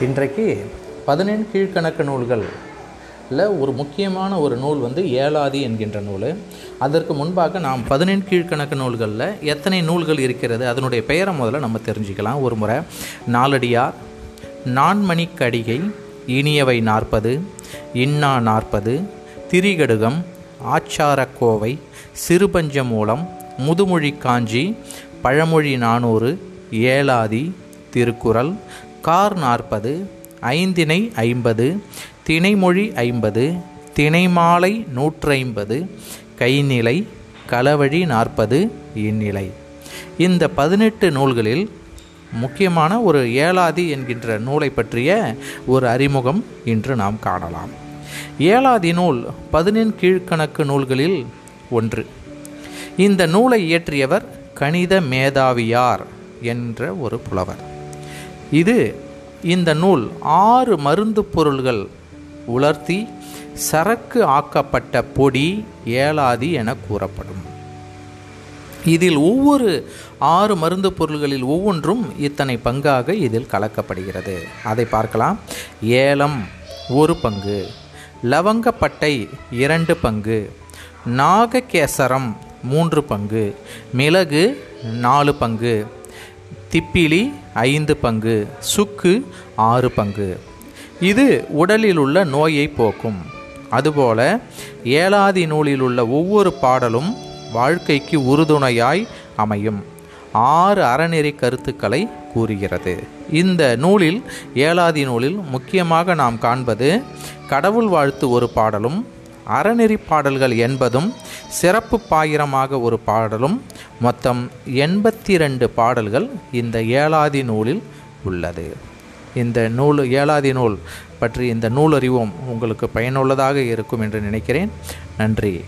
இன்றைக்கு பதினெண் கீழ்க்கணக்கு நூல்களில் ஒரு முக்கியமான ஒரு நூல் வந்து ஏழாதி என்கின்ற நூல். அதற்கு முன்பாக நாம் பதினெண் கீழ்க்கணக்கு நூல்களில் எத்தனை நூல்கள் இருக்கிறது அதனுடைய பெயரை முதல்ல நம்ம தெரிஞ்சுக்கலாம். ஒரு முறை நாலடியார் நான்மணிக்கடிகை இனியவை நாற்பது இன்னா நாற்பது திரிகடுகம் ஆச்சாரக்கோவை சிறுபஞ்சமூலம் முதுமொழி காஞ்சி பழமொழி நானூறு ஏழாதி திருக்குறள் கார் நாற்பது ஐந்தினை ஐம்பது திணைமொழி ஐம்பது திணைமாலை நூற்றைம்பது கைநிலை களவழி நாற்பது இந்நிலை. இந்த பதினெட்டு நூல்களில் முக்கியமான ஒரு ஏலாதி என்கின்ற நூலை பற்றிய ஒரு அறிமுகம் இன்று நாம் காணலாம். ஏலாதி நூல் பதினெண் கீழ்க்கணக்கு நூல்களில் ஒன்று. இந்த நூலை இயற்றியவர் கணித மேதாவியார் என்ற ஒரு புலவர். இது இந்த நூல் ஆறு மருந்து பொருள்கள் உலர்த்தி சரக்கு ஆக்கப்பட்ட பொடி ஏலாதி என கூறப்படும். இதில் ஒவ்வொரு ஆறு மருந்து பொருள்களில் ஒவ்வொன்றும் இத்தனை பங்காக இதில் கலக்கப்படுகிறது. அதை பார்க்கலாம். ஏலம் ஒரு பங்கு லவங்கப்பட்டை இரண்டு பங்கு நாககேசரம் மூன்று பங்கு மிளகு நாலு பங்கு திப்பிலி ஐந்து பங்கு சுக்கு ஆறு பங்கு. இது உடலில் உள்ள நோயை போக்கும். அதுபோல ஏலாதி நூலில் உள்ள ஒவ்வொரு பாடலும் வாழ்க்கைக்கு உறுதுணையாய் அமையும். ஆறு அறநெறி கருத்துக்களை கூறுகிறது. இந்த நூலில் ஏலாதி நூலில் முக்கியமாக நாம் காண்பது கடவுள் வாழ்த்து ஒரு பாடலும் அறநெறி பாடல்கள் என்பதும் சிறப்பு பாயிரமாக ஒரு பாடலும் மொத்தம் எண்பத்தி ரெண்டு பாடல்கள் இந்த ஏழாதி நூலில் உள்ளது. இந்த நூல் ஏழாதி நூல் பற்றி இந்த நூல் அறிவும் உங்களுக்கு பயனுள்ளதாக இருக்கும் என்று நினைக்கிறேன். நன்றி.